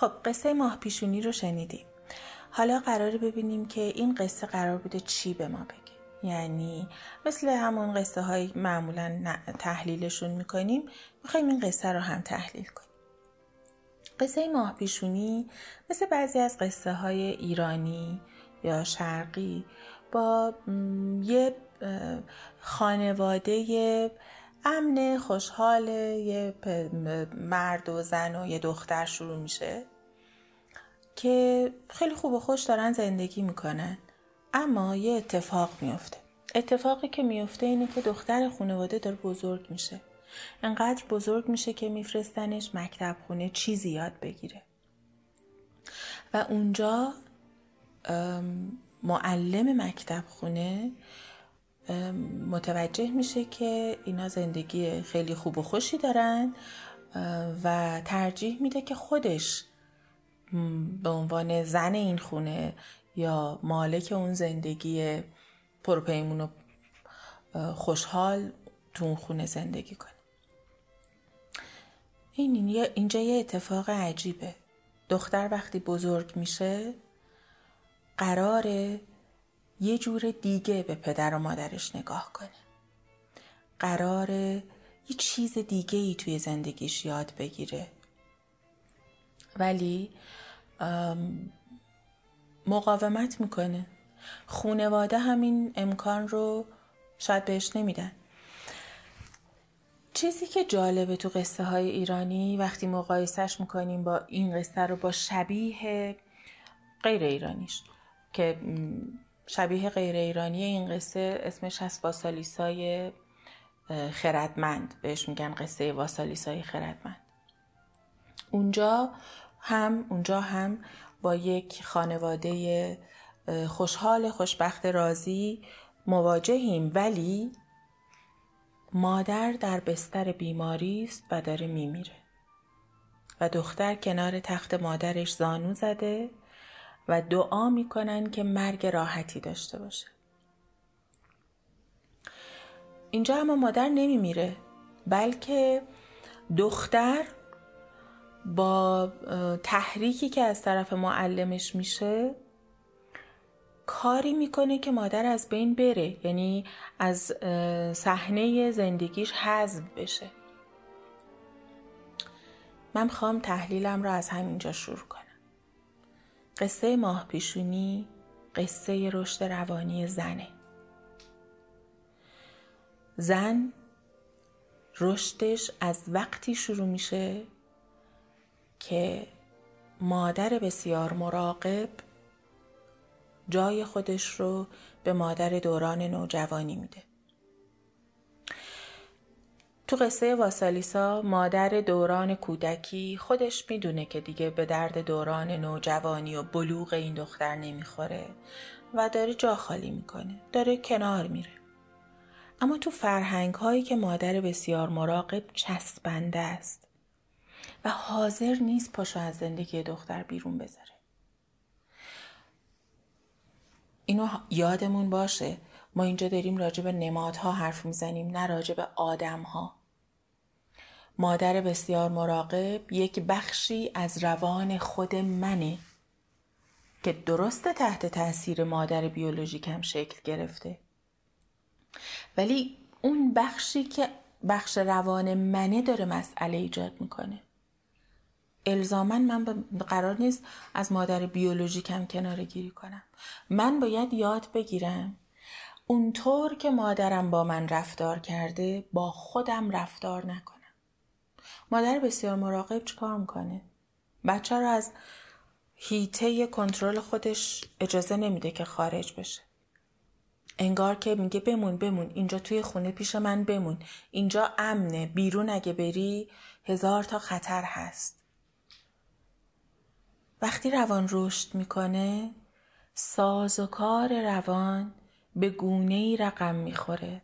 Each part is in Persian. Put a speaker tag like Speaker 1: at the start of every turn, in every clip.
Speaker 1: خب قصه ماه پیشونی رو شنیدیم. حالا قراره ببینیم که این قصه قرار بوده چی به ما بگه. یعنی مثل همون قصه های معمولا تحلیلشون می‌کنیم می‌خوایم این قصه رو هم تحلیل کنیم. قصه ماه پیشونی مثل بعضی از قصه های ایرانی یا شرقی با یه خانواده امن خوشحال یه مرد و زن و یه دختر شروع میشه. که خیلی خوب و خوش دارن زندگی می‌کنن. اما یه اتفاق میفته. اتفاقی که میفته اینه که دختر خانواده داره بزرگ میشه. انقدر بزرگ میشه که میفرستنش مکتب خونه چیزی یاد بگیره. و اونجا معلم مکتب خونه متوجه میشه که اینا زندگی خیلی خوب و خوشی دارن و ترجیح میده که خودش به عنوان زن این خونه یا مالک اون زندگی پرپیمون و خوشحال تو اون خونه زندگی کنه. این اینجا یه اتفاق عجیبه. دختر وقتی بزرگ میشه قراره یه جور دیگه به پدر و مادرش نگاه کنه. قراره یه چیز دیگه ای توی زندگیش یاد بگیره. ولی مقاومت می‌کنه. خونواده همین امکان رو شاید بهش نمیدن. چیزی که جالبه تو قصه های ایرانی وقتی مقایسش می‌کنیم با این قصه رو با شبیه غیر ایرانیش که شبیه غیر ایرانی این قصه اسمش هست واسالیسای خردمند. بهش میگن قصه واسالیسای خردمند. اونجا هم اونجا هم با یک خانواده خوشحال خوشبخت راضی مواجهیم. ولی مادر در بستر بیماری است و داره میمیره. و دختر کنار تخت مادرش زانو زده و دعا می‌کنن که مرگ راحتی داشته باشه. اینجا اما مادر نمیمیره بلکه دختر با تحریکی که از طرف معلمش میشه کاری می‌کنه که مادر از بین بره یعنی از صحنه زندگیش حذف بشه. من می‌خوام تحلیلم رو از همینجا شروع کنم. قصه ماه پیشونی قصه رشد روانی زنه. زن رشدش از وقتی شروع میشه که مادر بسیار مراقب جای خودش رو به مادر دوران نوجوانی میده. تو قصه واسالیسا مادر دوران کودکی خودش می‌دونه که دیگه به درد دوران نوجوانی و بلوغ این دختر نمی‌خوره و داره جا خالی می‌کنه داره کنار میره. اما تو فرهنگ هایی که مادر بسیار مراقب چسبنده است. و حاضر نیست پاشو از زندگی دختر بیرون بذاره. اینو یادمون باشه ما اینجا داریم راجع به نمادها حرف می‌زنیم نه راجع به آدمها. مادر بسیار مراقب یک بخشی از روان خود منه که درست تحت تاثیر مادر بیولوژیکم شکل گرفته. ولی اون بخشی که بخش روان منه داره مسئله ایجاد می‌کنه. الزامن من قرار نیست از مادر بیولوژیکم کناره گیری کنم. من باید یاد بگیرم اونطور که مادرم با من رفتار کرده با خودم رفتار نکنم. مادر بسیار مراقب چیکار می‌کنه؟ بچه رو از هیته کنترل خودش اجازه نمیده که خارج بشه. انگار که میگه بمون بمون اینجا توی خونه پیش من بمون. اینجا امنه بیرون اگه بری هزار تا خطر هست. وقتی روان رشد می‌کنه ساز و کار روان به گونه ای رقم می‌خوره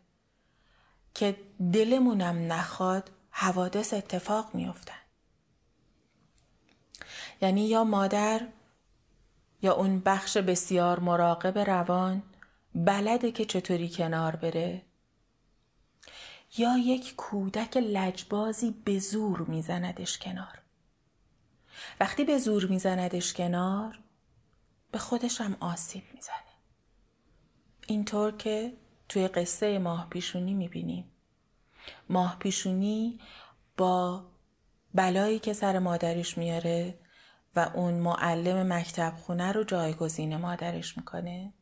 Speaker 1: که دلمونم نخواد حوادث اتفاق میافتن. یعنی یا مادر یا اون بخش بسیار مراقب روان بلده که چطوری کنار بره یا یک کودک لجبازی به زور میزندش کنار. وقتی به زور میزندش کنار به خودش هم آسیب می‌زنه. اینطور که توی قصه ماه پیشونی می‌بینیم. ماه پیشونی با بلایی که سر مادرش میاره و اون معلم مکتب خونه رو جایگزین مادرش می‌کنه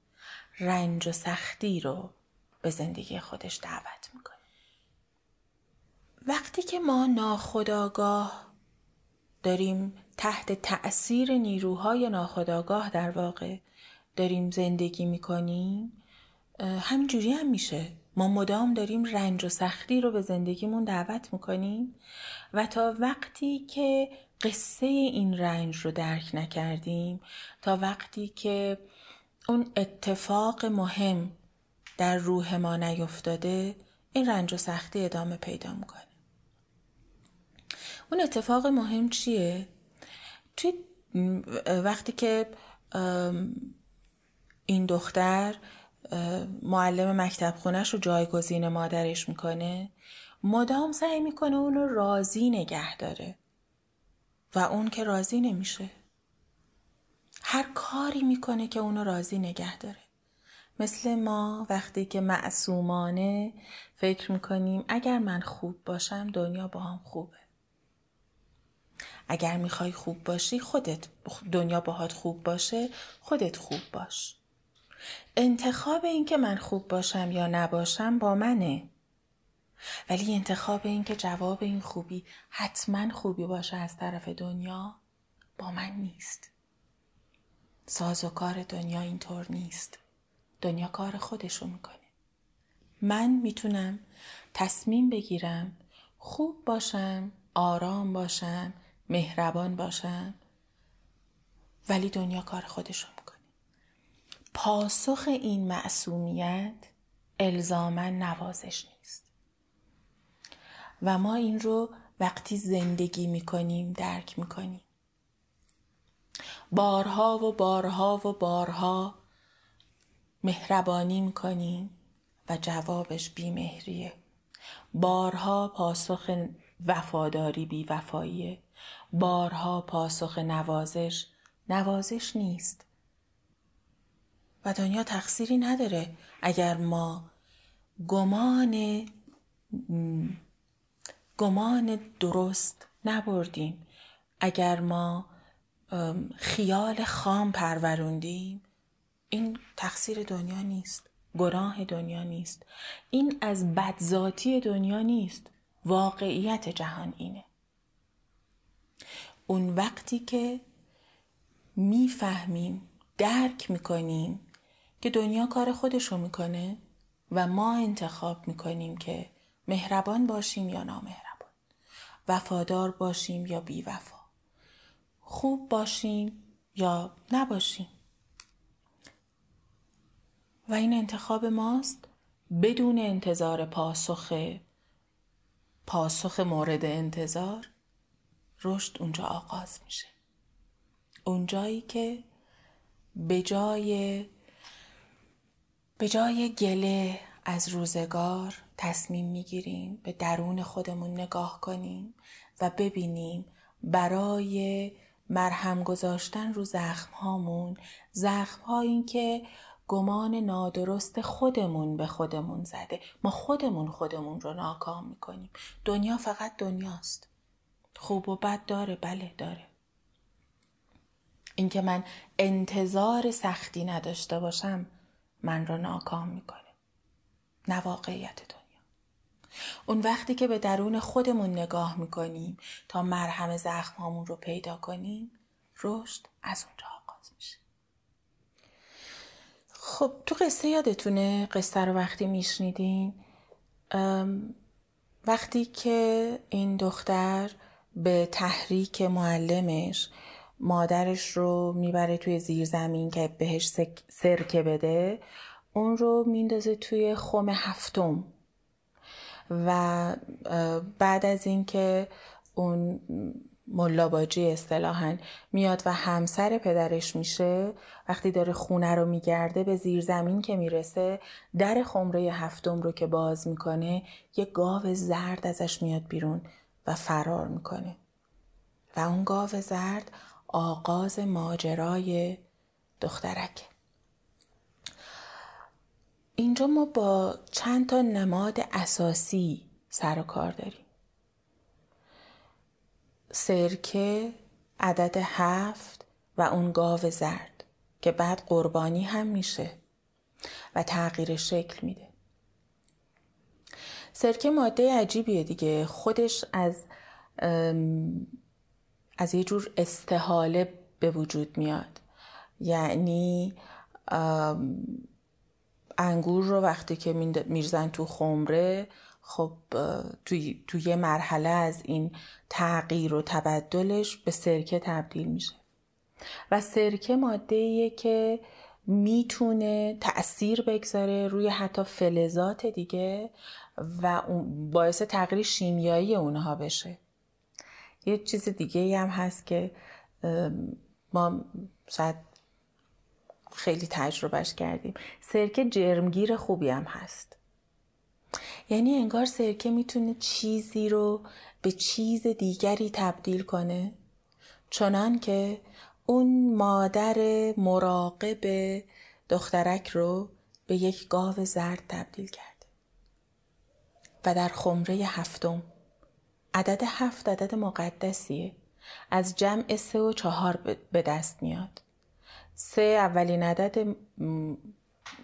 Speaker 1: رنج و سختی رو به زندگی خودش دعوت می‌کنه. وقتی که ما ناخداگاه داریم تحت تأثیر نیروهای ناخداگاه در واقع داریم زندگی می‌کنیم همینجوری هم میشه ما مدام داریم رنج و سختی رو به زندگیمون دعوت می‌کنیم و تا وقتی که قصه این رنج رو درک نکردیم تا وقتی که اون اتفاق مهم در روح ما نیفتاده این رنج و سختی ادامه پیدا می‌کنه اون اتفاق مهم چیه؟ توی وقتی که این دختر معلم مکتب خونش رو جایگزین مادرش می‌کنه مدام سعی می‌کنه اونو راضی نگه داره و اون که راضی نمیشه. هر کاری می‌کنه که اونو راضی نگه داره. مثل ما وقتی که معصومانه فکر می‌کنیم اگر من خوب باشم دنیا با هم خوبه. اگر می‌خوای خوب باشی خودت دنیا باهات خوب باشه خودت خوب باش. انتخاب این که من خوب باشم یا نباشم با منه. ولی انتخاب این که جواب این خوبی حتما خوبی باشه از طرف دنیا با من نیست. ساز و کار دنیا اینطور نیست. دنیا کار خودشو می‌کنه. من می‌تونم تصمیم بگیرم خوب باشم آرام باشم مهربان باشم ولی دنیا کار خودشو می‌کنه. پاسخ این معصومیت الزاما نوازش نیست. و ما این رو وقتی زندگی می‌کنیم درک می‌کنیم. بارها و بارها و بارها مهربانی می‌کنیم و جوابش بیمهریه. بارها پاسخ وفاداری بی وفاییه بارها پاسخ نوازش نوازش نیست. و دنیا تقصیری نداره اگر ما گمان گمان درست نبردیم. اگر ما خیال خام پروروندیم این تقصیر دنیا نیست گناه دنیا نیست. این از بدذاتی دنیا نیست. واقعیت جهان اینه. اون وقتی که می‌فهمیم درک می‌کنیم که دنیا کار خودشو می‌کنه و ما انتخاب می‌کنیم که مهربان باشیم یا نامهربان وفادار باشیم یا بیوفا خوب باشیم یا نباشیم. و این انتخاب ماست بدون انتظار پاسخ پاسخ مورد انتظار. رشد اونجا آغاز میشه. اونجایی که به جای به جای گله از روزگار تصمیم می‌گیریم به درون خودمون نگاه کنیم و ببینیم برای مرهم گذاشتن رو زخم هامون زخم هایی که گمان نادرست خودمون به خودمون زده. ما خودمون خودمون رو ناکام می‌کنیم. دنیا فقط دنیاست. خوب و بد داره. بله داره. اینکه من انتظار سختی نداشته باشم من را ناکام می‌کنه. نه واقعیت دنیا. اون وقتی که به درون خودمون نگاه می‌کنیم تا مرهم زخم رو پیدا کنیم رشد از اونجا آغاز میشه. خب تو قصه یادتونه قصه رو وقتی میشنیدین وقتی که این دختر به تحریک معلمش مادرش رو می‌بره توی زیر زمین که بهش سرکه بده اون رو میندازه توی خم هفتم. و بعد از اینکه اون ملاباجی اصطلاحا میاد و همسر پدرش میشه وقتی داره خونه رو میگرده به زیر زمین که می‌رسه در خمره هفتم رو که باز می‌کنه یه گاو زرد ازش میاد بیرون. و فرار می‌کنه. و اون گاو زرد آغاز ماجرای دخترک. اینجا ما با چند تا نماد اساسی سر و کار داریم. سرکه عدد هفت و اون گاو زرد که بعد قربانی هم میشه و تغییر شکل میده. سرکه ماده عجیبیه دیگه. خودش از از یه جور استحاله به وجود میاد. یعنی انگور رو وقتی که میرزن تو خمره خب توی, توی یه مرحله از این تغییر و تبدلش به سرکه تبدیل میشه. و سرکه ماده که می‌تونه تأثیر بگذاره روی حتی فلزات دیگه و باعث تغییر شیمیایی اونها بشه. یه چیز دیگه هم هست که ما شاید خیلی تجربهش کردیم. سرکه جرمگیر خوبی هم هست. یعنی انگار سرکه می‌تونه چیزی رو به چیز دیگری تبدیل کنه. چنان که اون مادر مراقب دخترک رو به یک گاو زرد تبدیل کرده و در خمره هفتم عدد هفت عدد مقدسیه. از جمع سه و چهار به دست میاد. سه اولین عدد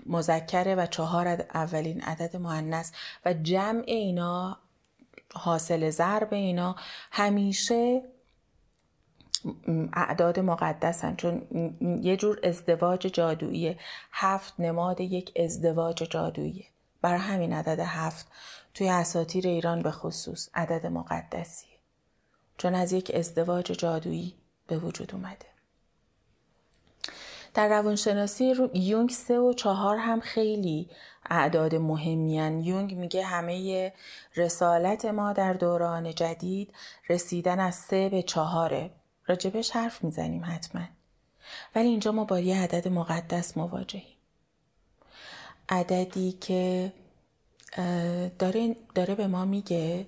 Speaker 1: مذکره و چهار اولین عدد معنیس و جمع اینا حاصل ضرب اینا همیشه اعداد مقدسن چون یه جور ازدواج جادوییه. هفت نماد یک ازدواج جادوییه. برای همین عدد هفت توی اساتیر ایران به خصوص عدد مقدسیه. چون از یک ازدواج جادویی به وجود اومده. در روانشناسی رو یونگ سه و چهار هم خیلی اعداد مهمیان یونگ میگه همه رسالت ما در دوران جدید رسیدن از سه به چهاره. راجبش حرف می‌زنیم حتما. ولی اینجا ما با یه عدد مقدس مواجهیم. عددی که داره, داره به ما میگه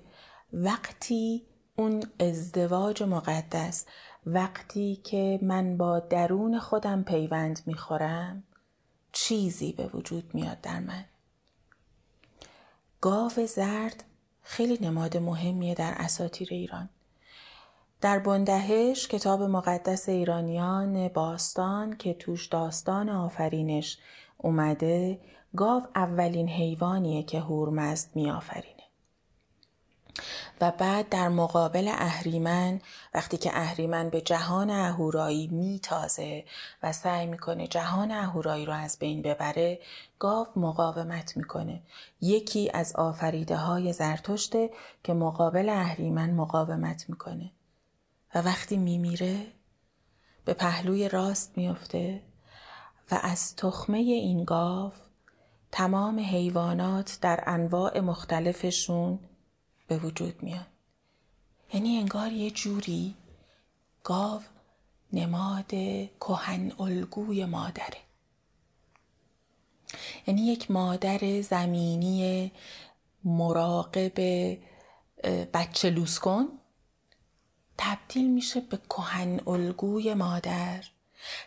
Speaker 1: وقتی اون ازدواج مقدس وقتی که من با درون خودم پیوند می‌خورم چیزی به وجود میاد در من. گاو زرد خیلی نماد مهمیه در اساتیر ایران. در بندهش کتاب مقدس ایرانیان باستان که توش داستان آفرینش اومده گاو اولین حیوانیه که هورمزد میآفرینه. و بعد در مقابل اهریمن وقتی که اهریمن به جهان اهورایی میتازه و سعی می‌کنه جهان اهورایی رو از بین ببره گاو مقاومت می‌کنه. یکی از آفریده های زرتشته که مقابل اهریمن مقاومت می‌کنه. و وقتی میمیره به پهلوی راست میفته و از تخمه این گاو تمام حیوانات در انواع مختلفشون به وجود میان. یعنی انگار یه جوری گاو نماد کهن الگوی مادره. یعنی یک مادر زمینی مراقب بچه لوسکن تبدیل میشه به کهن الگوی مادر.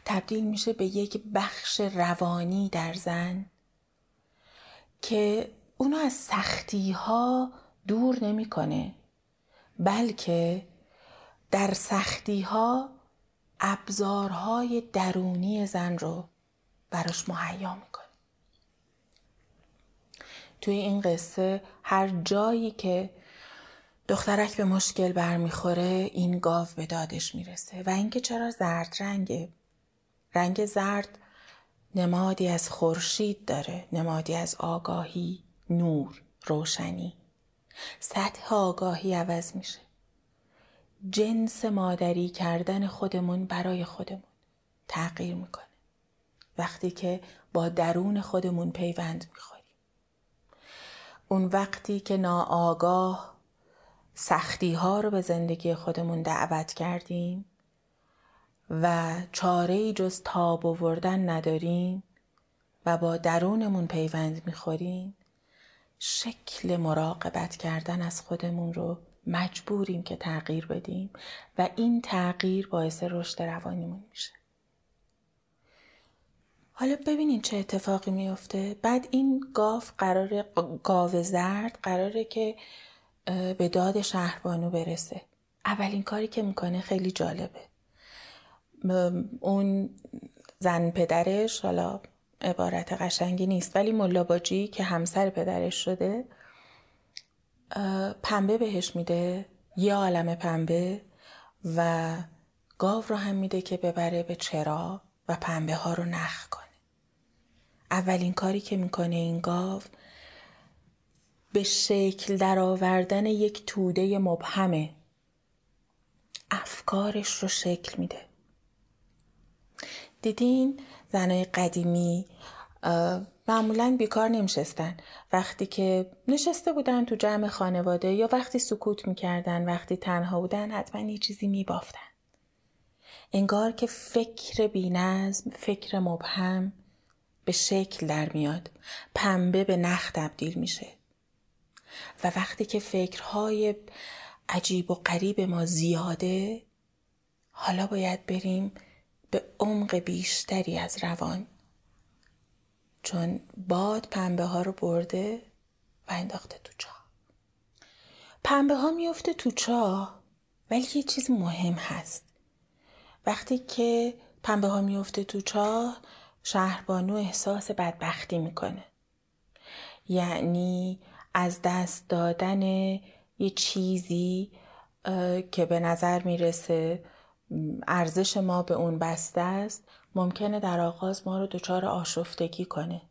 Speaker 1: تبدیل میشه به یک بخش روانی در زن که اونو از سختی ها دور نمی‌کنه بلکه در سختی ها ابزارهای درونی زن رو براش مهیا می‌کنه. توی این قصه هر جایی که دخترک به مشکل برمیخوره این گاو به دادش می‌رسه و اینکه چرا زرد رنگه. رنگ زرد نمادی از خورشید داره نمادی از آگاهی نور روشنی. سطح آگاهی عوض میشه. جنس مادری کردن خودمون برای خودمون تغییر می‌کنه. وقتی که با درون خودمون پیوند می‌خوریم. اون وقتی که ناآگاه سختی ها رو به زندگی خودمون دعوت کردیم و چاره جز تاب آوردن نداریم و با درونمون پیوند می‌خوریم. شکل مراقبت کردن از خودمون رو مجبوریم که تغییر بدیم و این تغییر باعث رشد روانیمون میشه. حالا ببینین چه اتفاقی میفته بعد این گاو قرار گاو زرد قراره که به داد شهربانو برسه. اولین کاری که می‌کنه خیلی جالبه. اون زن پدرش حالا عبارت قشنگی نیست ولی ملاباجی که همسر پدرش شده پنبه بهش میده یه عالم پنبه و گاو رو هم میده که ببره به چرا و پنبه ها رو نخ کنه. اولین کاری که می‌کنه این گاو به شکل در آوردن یک توده مبهمه. افکارش رو شکل میده. دیدین زنای قدیمی معمولا بیکار نمیشستن. وقتی که نشسته بودن تو جمع خانواده یا وقتی سکوت می‌کردن وقتی تنها بودن حتما یه چیزی میبافتن. انگار که فکر بینظم فکر مبهم به شکل در میاد. پنبه به نخ تبدیل میشه. و وقتی که فکرهای عجیب و غریب ما زیاده حالا باید بریم به عمق بیشتری از روان. چون باد پنبه ها رو برده و انداخته تو چاه. پنبه ها میفته تو چاه ولی یه چیز مهم هست. وقتی که پنبه ها میفته تو چاه شهربانو احساس بدبختی می‌کنه. یعنی از دست دادن یه چیزی که به نظر می‌رسه ارزش ما به اون بسته است ممکنه در آغاز ما رو دچار آشفتگی کنه.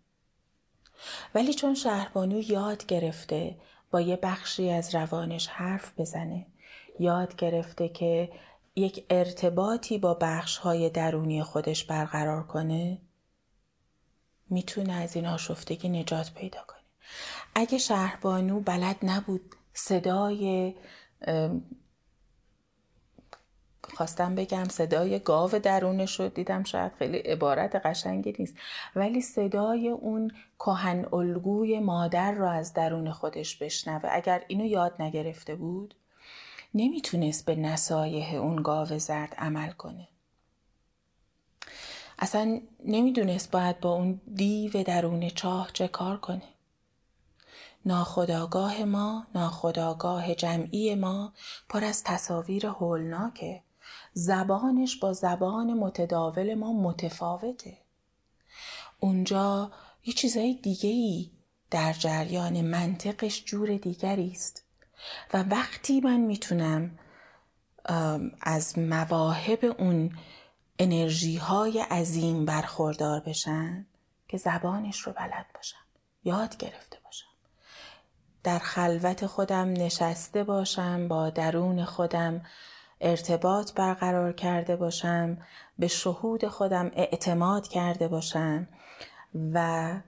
Speaker 1: ولی چون شهربانو یاد گرفته با یه بخشی از روانش حرف بزنه یاد گرفته که یک ارتباطی با بخش های درونی خودش برقرار کنه می‌تونه از این آشفتگی نجات پیدا کنه. اگه شهربانو بلد نبود صدای خواستم بگم صدای گاو درونش رو دیدم شاید خیلی عبارت قشنگی نیست ولی صدای اون کهن الگوی مادر رو از درون خودش بشنوه. اگر اینو یاد نگرفته بود نمی‌تونست به نصایح اون گاو زرد عمل کنه. اصلا نمی‌دونست باید با اون دیو درون چاه چه کار کنه. ناخداگاه ما ناخداگاه جمعی ما پر از تصاویر هولناکه. زبانش با زبان متداول ما متفاوته. اونجا یه چیزای دیگه در جریان منطقش جور دیگری است. و وقتی من می‌تونم از مواهب اون انرژی های عظیم برخوردار بشن که زبانش رو بلد باشم. یاد گرفته در خلوت خودم نشسته باشم با درون خودم ارتباط برقرار کرده باشم به شهود خودم اعتماد کرده باشم و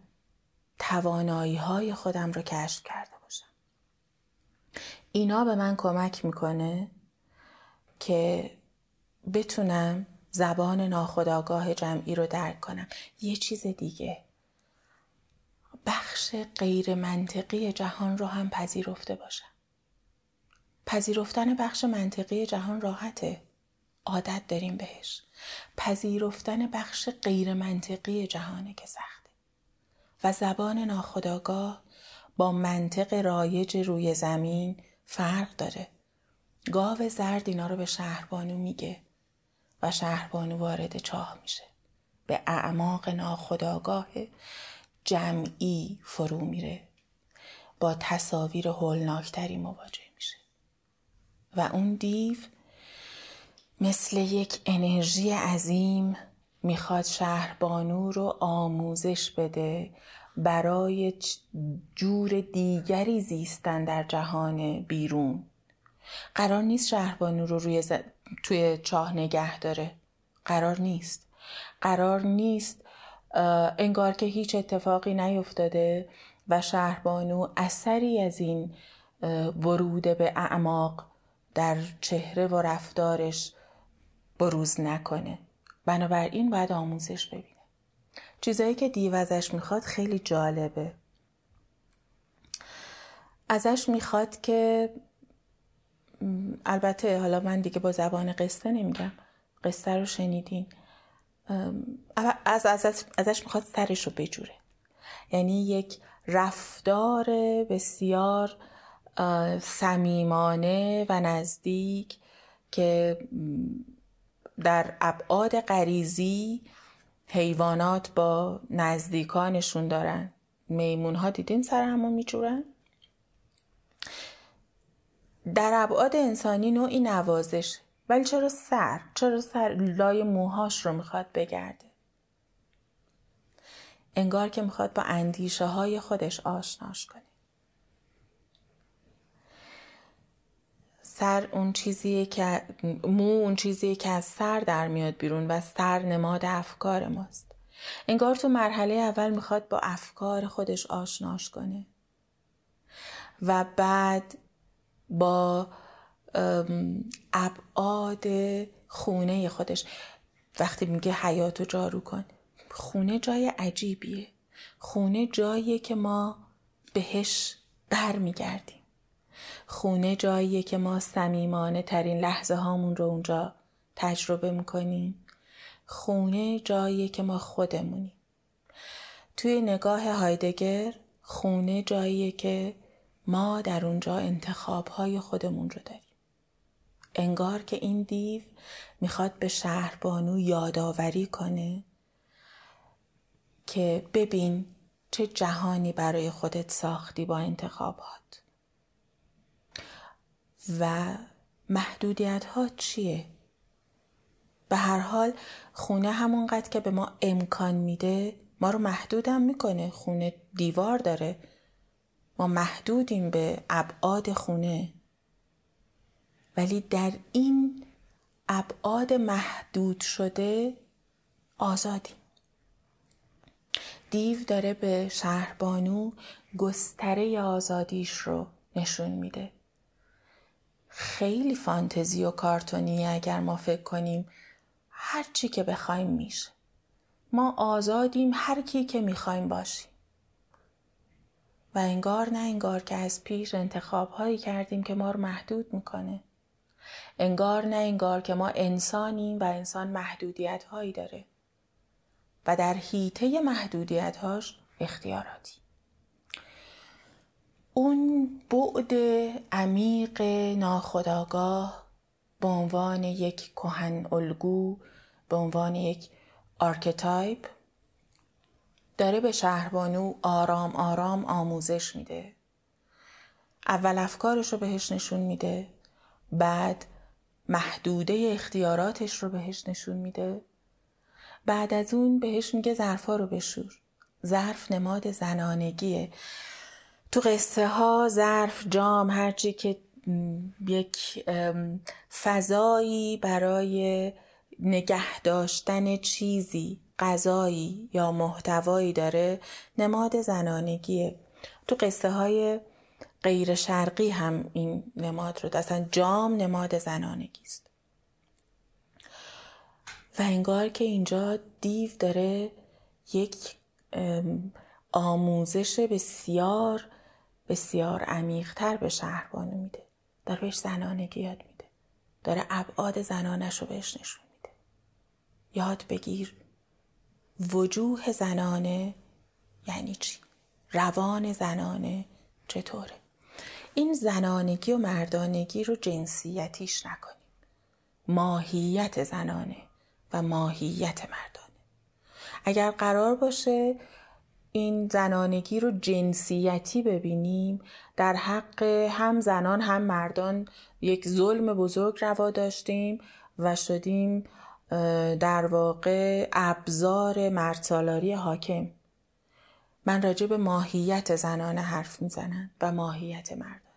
Speaker 1: توانایی های خودم رو کشف کرده باشم. اینا به من کمک می‌کنه که بتونم زبان ناخداگاه جمعی رو درک کنم. یه چیز دیگه. بخش غیر منطقی جهان رو هم پذیرفته باشم. پذیرفتن بخش منطقی جهان راحته. عادت داریم بهش. پذیرفتن بخش غیر منطقی جهانه که سخته. و زبان ناخداگاه با منطق رایج روی زمین فرق داره. گاو زرد اینا رو به شهربانو میگه و شهربانو وارد چاه میشه. به اعماق ناخداگاه جمعی فرو میره. با تصاویر هولناکتری مواجه میشه. و اون دیو مثل یک انرژی عظیم می‌خواد شهربانو رو آموزش بده برای جور دیگری زیستن در جهان بیرون. قرار نیست شهربانو رو روی توی چاه نگه داره. قرار نیست. قرار نیست انگار که هیچ اتفاقی نیفتاده و شهربانو اثری از این ورود به اعماق در چهره و رفتارش بروز نکنه. بنابراین باید آموزش ببینه. چیزایی که دیو ازش می‌خواد خیلی جالبه. ازش می‌خواد که البته حالا من دیگه با زبان قصه نمیگم. قصه رو شنیدین. از ازش, ازش می‌خواد سرش رو بجوره. یعنی یک رفتار بسیار صمیمانه و نزدیک که در ابعاد غریزی حیوانات با نزدیکانشون دارن. میمون ها دیدین سر همون میجورن؟ در ابعاد انسانی نوعی نوازش ولی چرا سر؟ چرا سر لای موهاش رو می‌خواد بگرده؟ انگار که می‌خواد با اندیشه های خودش آشناش کنه. سر اون چیزیه که مو اون چیزیه که از سر در میاد بیرون و سر نماد افکار ماست. انگار تو مرحله اول می‌خواد با افکار خودش آشناش کنه. و بعد با ابعاد خونه خودش. وقتی میگه حیاتو جارو کن. خونه جای عجیبیه. خونه جاییه که ما بهش برمیگردیم خونه جاییه که ما صمیمانه ترین لحظه هامون رو اونجا تجربه می‌کنیم. خونه جاییه که ما خودمونیم. توی نگاه هایدگر خونه جاییه که ما در اونجا انتخاب های خودمون رو داریم. انگار که این دیو می‌خواد به شهربانو یادآوری کنه که ببین چه جهانی برای خودت ساختی با انتخابات. و محدودیت ها چیه؟ به هر حال خونه همونقدر که به ما امکان میده ما رو محدودم می‌کنه. خونه دیوار داره. ما محدودیم به ابعاد خونه. ولی در این ابعاد محدود شده آزادیم دیو داره به شهربانو گستره آزادیش رو نشون میده. خیلی فانتزی و کارتونی اگر ما فکر کنیم هر چی که بخوایم میشه. ما آزادیم هر کی که می‌خوایم باشیم. و انگار نه انگار که از پیش انتخاب هایی کردیم که ما رو محدود می‌کنه. انگار نه انگار که ما انسانیم و انسان محدودیت هایی داره. و در حیطه محدودیت هاش اختیاراتی. اون بعد عمیق ناخودآگاه به عنوان یک کهن الگو به عنوان یک archetype داره به شهربانو آرام آرام آموزش میده. اول افکارش رو بهش نشون میده. بعد محدوده اختیاراتش رو بهش نشون میده. بعد از اون بهش میگه ظرفا رو بشور. ظرف نماد زنانگیه. تو قصه ها ظرف جام هرچی که یک فضایی برای نگه داشتن چیزی غذایی یا محتوایی داره نماد زنانگیه. تو قصه های غیر شرقی هم این نماد رو اصلا جام نماد زنانگی است. و انگار که اینجا دیو داره یک آموزش بسیار بسیار عمیقتر به شهربانو میده. داره بهش زنانگی یاد میده. داره ابعاد زنانش رو بهش نشون میده. یاد بگیر. وجوه زنانه یعنی چی؟ روان زنانه چطوره؟ این زنانگی و مردانگی رو جنسیتیش نکنیم. ماهیت زنانه و ماهیت مردانه. اگر قرار باشه این زنانگی رو جنسیتی ببینیم در حق هم زنان هم مردان یک ظلم بزرگ روا داشتیم و شدیم در واقع ابزار مردسالاری حاکم. من راجع به ماهیت زنانه حرف می‌زنم و ماهیت مردانه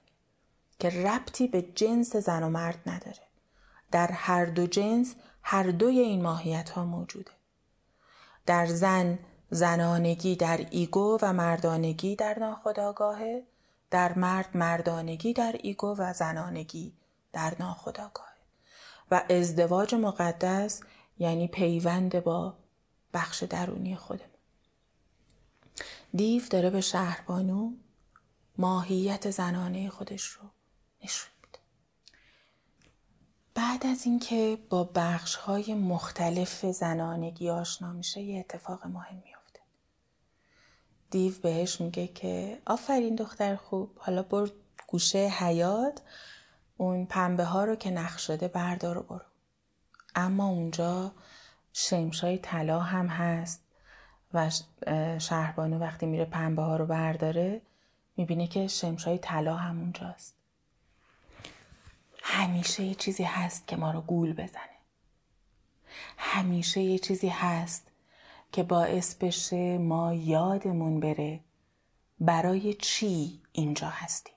Speaker 1: که ربطی به جنس زن و مرد نداره. در هر دو جنس هر دوی این ماهیت ها موجوده. در زن زنانگی در ایگو و مردانگی در ناخداگاهه در مرد مردانگی در ایگو و زنانگی در ناخداگاهه و ازدواج مقدس یعنی پیوند با بخش درونی خودمون. دیو داره به شهربانو ماهیت زنانه خودش رو نشون میده بعد از اینکه با بخش های مختلف زنانگی آشنا میشه یه اتفاق مهم میافته. دیو بهش میگه که آفرین دختر خوب حالا برو گوشه حیات اون پنبه ها رو که نقش شده بردار و برو. اما اونجا شمشای طلا هم هست و شهربانو وقتی میره پنبه ها رو برداره می‌بینه که شمشای طلا هم اونجاست. همیشه یه چیزی هست که ما رو گول بزنه. همیشه یه چیزی هست که باعث بشه ما یادمون بره برای چی اینجا هستیم.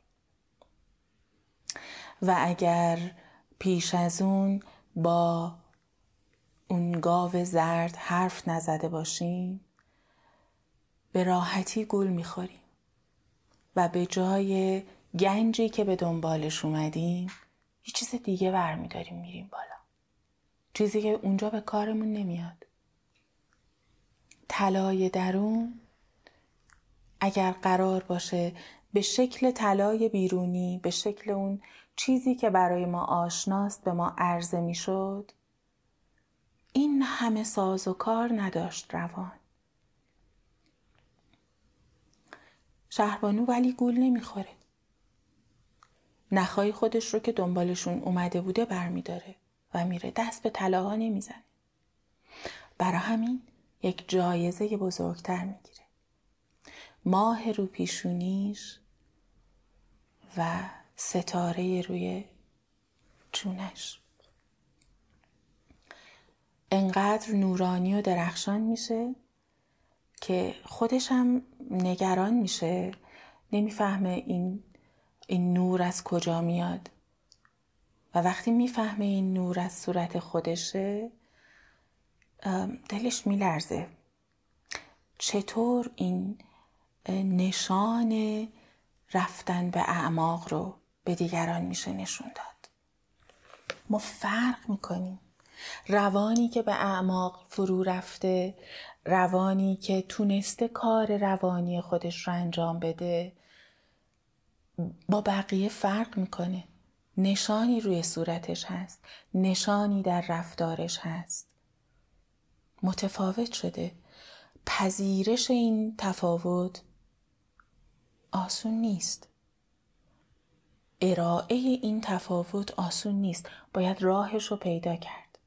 Speaker 1: و اگر پیش از اون با اون گاو زرد حرف نزده باشیم به راحتی گول می‌خوریم و به جای گنجی که به دنبالش اومدیم یه چیز دیگه برمیداریم میریم بالا. چیزی که اونجا به کارمون نمیاد. طلای درون اگر قرار باشه به شکل طلای بیرونی به شکل اون چیزی که برای ما آشناست به ما عرضه می‌شد این همه ساز و کار نداشت روان. شهربانو ولی گول نمی‌خوره. نخای خودش رو که دنبالشون اومده بوده برمیداره و میره دست به طلاها نمی‌زنه. برا همین یک جایزه بزرگتر می‌گیره. ماه رو پیشونیش و ستاره روی چونش. انقدر نورانی و درخشان میشه که خودش هم نگران میشه نمی‌فهمه این این نور از کجا میاد؟ و وقتی می‌فهمه این نور از صورت خودشه دلش میلرزه. چطور این نشان رفتن به اعماق رو به دیگران میشه نشون داد؟ ما فرق می‌کنیم. روانی که به اعماق فرو رفته روانی که تونسته کار روانی خودش رو انجام بده با بقیه فرق می‌کنه. نشانی روی صورتش هست. نشانی در رفتارش هست. متفاوت شده. پذیرش این تفاوت آسون نیست. ارائه این تفاوت آسون نیست. باید راهش رو پیدا کرد.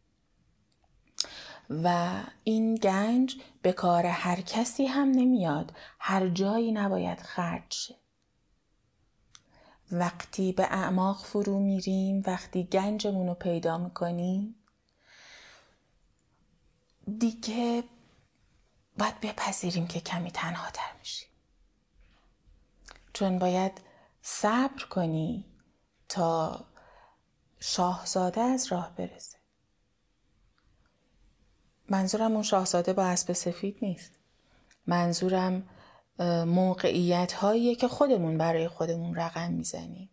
Speaker 1: و این گنج به کار هر کسی هم نمیاد. هر جایی نباید خرج شه. وقتی به اعماق فرو میریم وقتی گنجمون رو پیدا می‌کنیم دیگه باید بپذیریم که کمی تنها تر میشیم. چون باید صبر کنی تا شاهزاده از راه برسه. منظورم اون شاهزاده با اسب سفید نیست. منظورم موقعیت هایی که خودمون برای خودمون رقم می‌زنیم.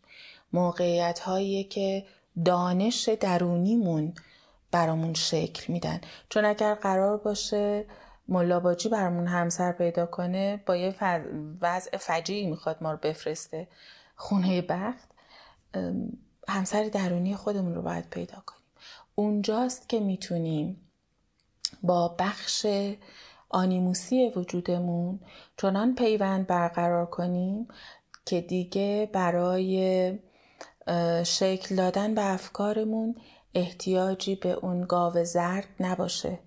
Speaker 1: موقعیت هایی که دانش درونیمون برامون شکل میدن. چون اگر قرار باشه ملاباجی برامون همسر پیدا کنه با یه وضع فجیعی می‌خواد ما رو بفرسته خونه بخت همسر درونی خودمون رو باید پیدا کنیم. اونجاست که می‌تونیم با بخش آنیموسی وجودمون چنان پیوند برقرار کنیم که دیگه برای شکل دادن به افکارمون احتیاجی به اون گاو زرد نباشه.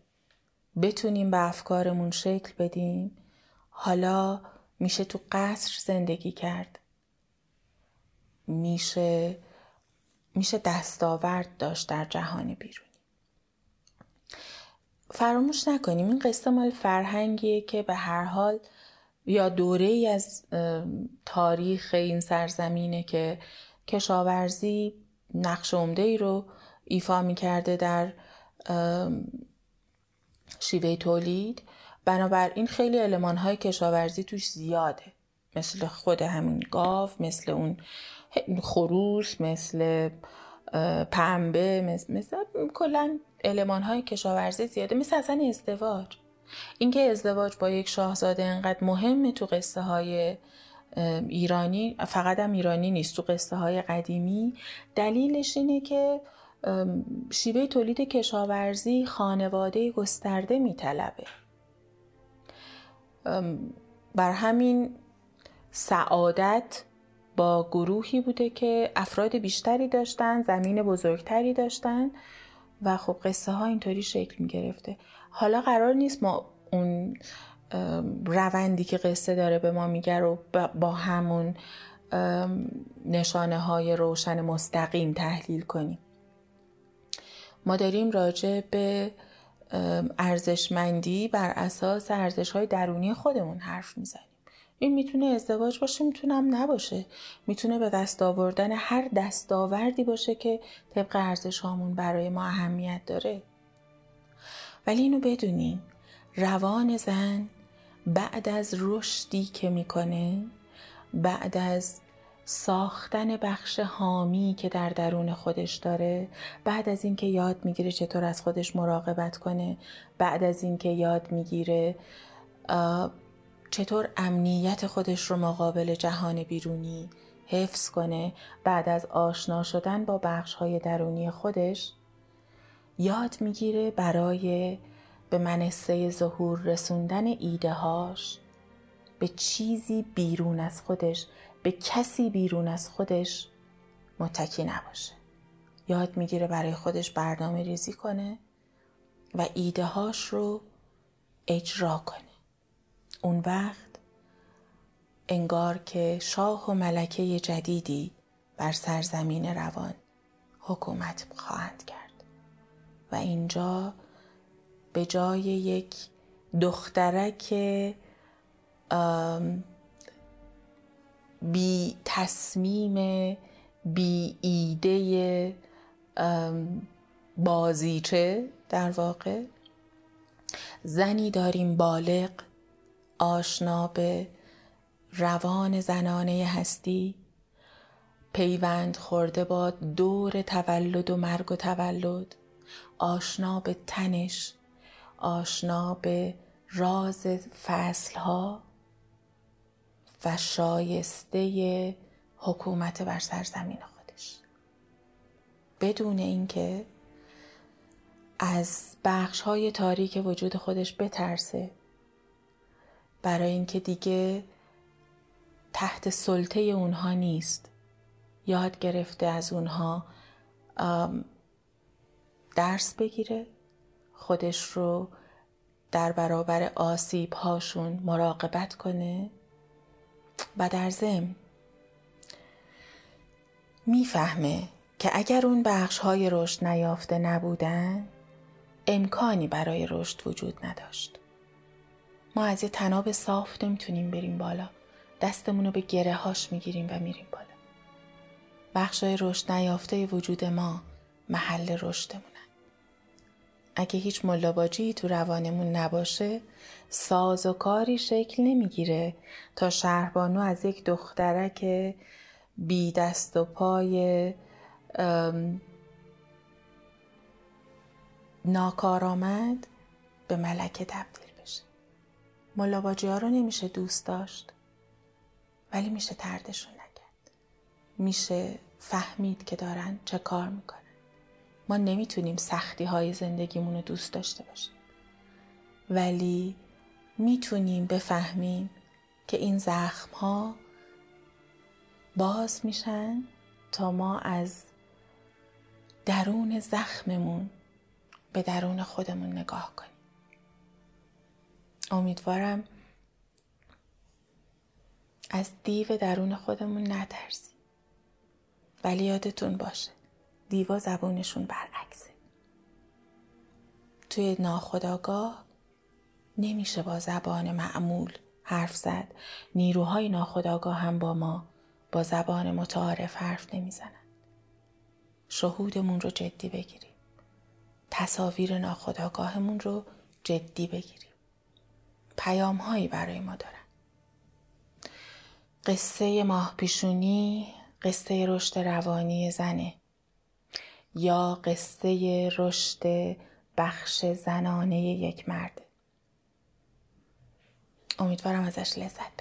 Speaker 1: بتونیم به افکارمون شکل بدیم. حالا میشه تو قصر زندگی کرد. میشه میشه دستاورد داشت در جهان بیرون. فراموش نکنیم. این قصه مال فرهنگیه که به هر حال یا دوره ای از تاریخ این سرزمینه که کشاورزی نقش عمده ای رو ایفا می کرده در شیوه تولید. بنابراین خیلی علمان های کشاورزی توش زیاده. مثل خود همین گاو مثل اون خروس مثل پنبه مثل, مثل کلا علمان های کشاورزی زیاده مثل اصلا ازدواج. اینکه ازدواج با یک شاهزاده انقدر مهمه تو قصه های ایرانی فقط هم ایرانی نیست تو قصه های قدیمی دلیلش اینه که شیوه تولید کشاورزی خانواده گسترده میطلبه. بر همین سعادت با گروهی بوده که افراد بیشتری داشتن زمین بزرگتری داشتن و خب قصه ها اینطوری شکل می گرفته حالا قرار نیست ما اون روندی که قصه داره به ما میگه رو با همون نشانه های روشن مستقیم تحلیل کنیم. ما داریم راجع به ارزشمندی بر اساس ارزش های درونی خودمون حرف می‌زنیم. این می‌تونه ازدواج باشه می‌تونه هم نباشه. می‌تونه به دست آوردن هر دستاوردی باشه که طبق ارزش هامون برای ما اهمیت داره. ولی اینو بدونین روان زن بعد از رشدی که می‌کنه بعد از ساختن بخش حامی که در درون خودش داره بعد از اینکه یاد می‌گیره چطور از خودش مراقبت کنه بعد از اینکه یاد می‌گیره چطور امنیت خودش رو مقابل جهان بیرونی حفظ کنه بعد از آشنا شدن با بخش های درونی خودش؟ یاد می‌گیره برای به منصه ظهور رسوندن ایده هاش به چیزی بیرون از خودش به کسی بیرون از خودش متکی نباشه. یاد می‌گیره برای خودش برنامه ریزی کنه و ایده هاش رو اجرا کنه. اون وقت انگار که شاه و ملکه جدیدی بر سرزمین روان حکومت خواهند کرد. و اینجا به جای یک دخترک بی تصمیم بی ایده بازیچه در واقع زنی داریم بالغ آشنا به روان زنانه هستی. پیوند خورده با دور تولد و مرگ و تولد. آشنا به تنش آشنا به راز فصلها و شایسته حکومت بر سرزمین خودش. بدون اینکه از بخش های تاریک وجود خودش بترسه برای اینکه دیگه تحت سلطه اونها نیست. یاد گرفته از اونها درس بگیره خودش رو در برابر آسیب هاشون مراقبت کنه و در ضمن می‌فهمه که اگر اون بخش های رشد نیافته نبودن امکانی برای رشد وجود نداشت. ما از یه تناب صاف نمی‌تونیم بریم بالا. دستمون رو به گره هاش می‌گیریم و میریم بالا. بخشای رشد نیافته وجود ما محل رشدمونن اگه هیچ ملاباجی تو روانمون نباشه ساز و کاری شکل نمی‌گیره تا شهربانو از یک دخترک بی دست و پای ناکارآمد به ملکه تبدیل بشه ملاباجی ها رو نمیشه دوست داشت. ولی میشه تردشون نکرد. میشه فهمید که دارن چه کار می‌کنن. ما نمی‌تونیم سختی های زندگیمون رو دوست داشته باشیم. ولی می‌تونیم بفهمیم که این زخم ها باز میشن تا ما از درون زخممون به درون خودمون نگاه کنیم. امیدوارم از دیو درون خودمون نترسیم ولی یادتون باشه دیوا زبونشون برعکسه. توی ناخداگاه نمیشه با زبان معمول حرف زد. نیروهای ناخداگاه هم با ما با زبان متعارف حرف نمی‌زنن. شهودمون رو جدی بگیریم. تصاویر ناخداگاهمون رو جدی بگیریم. پیام هایی برای ما دارن. قصه ماه پیشونی قصه رشد روانی زنه. یا قصه رشد بخش زنانه یک مرد. امیدوارم ازش لذت